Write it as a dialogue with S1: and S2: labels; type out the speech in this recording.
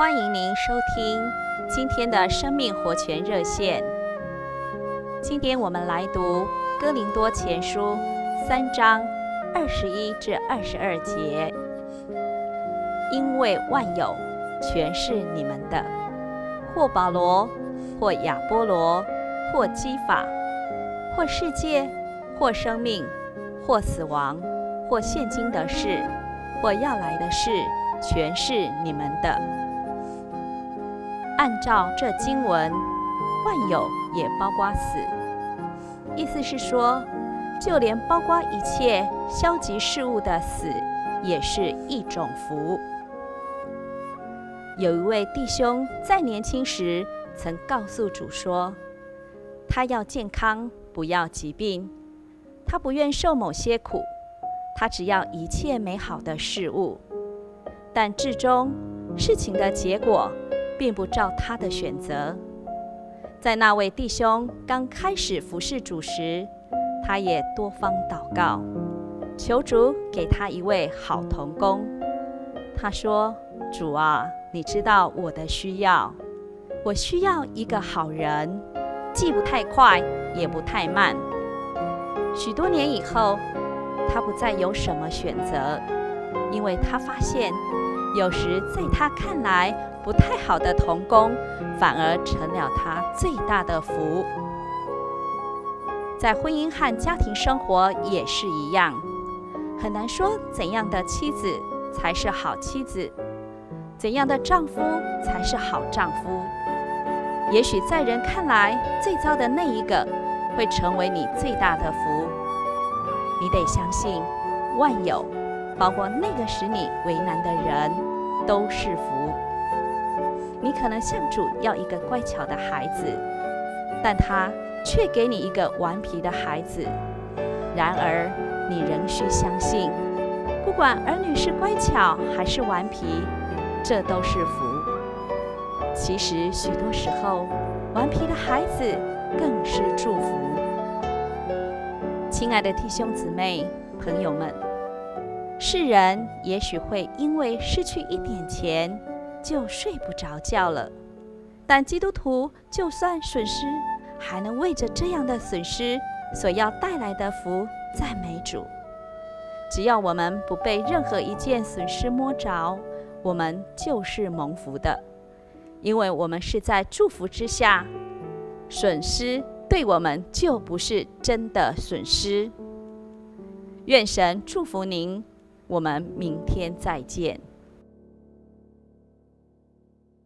S1: 欢迎您收听今天的生命活泉热线。今天我们来读《哥林多前书》三章二十一至二十二节。因为万有全是你们的，或保罗，或亚波罗，或基法，或世界，或生命，或死亡，或现今的事，或要来的事，全是你们的。按照这经文，万有也包括死，意思是说，就连包括一切消极事物的死，也是一种福。有一位弟兄在年轻时曾告诉主说，他要健康，不要疾病；他不愿受某些苦，他只要一切美好的事物。但至终事情的结果并不照他的选择。在那位弟兄刚开始服侍主时，他也多方祷告，求主给他一位好童工。他说：“主啊。”你知道我的需要，我需要一个好人，既不太快，也不太慢。许多年以后，他不再有什么选择，因为他发现，有时在他看来不太好的童工，反而成了他最大的福。在婚姻和家庭生活也是一样，很难说怎样的妻子才是好妻子。怎样的丈夫才是好丈夫？也许在人看来最糟的那一个，会成为你最大的福。你得相信，万有，包括那个使你为难的人，都是福。你可能向主要一个乖巧的孩子，但他却给你一个顽皮的孩子。然而，你仍需相信，不管儿女是乖巧还是顽皮。这都是福。其实许多时候，顽皮的孩子更是祝福。亲爱的弟兄姊妹、朋友们，世人也许会因为失去一点钱就睡不着觉了，但基督徒就算损失，还能为着这样的损失所要带来的福赞美主。只要我们不被任何一件损失摸着。我们就是蒙福的，因为我们是在祝福之下，损失对我们就不是真的损失。愿神祝福您，我们明天再见。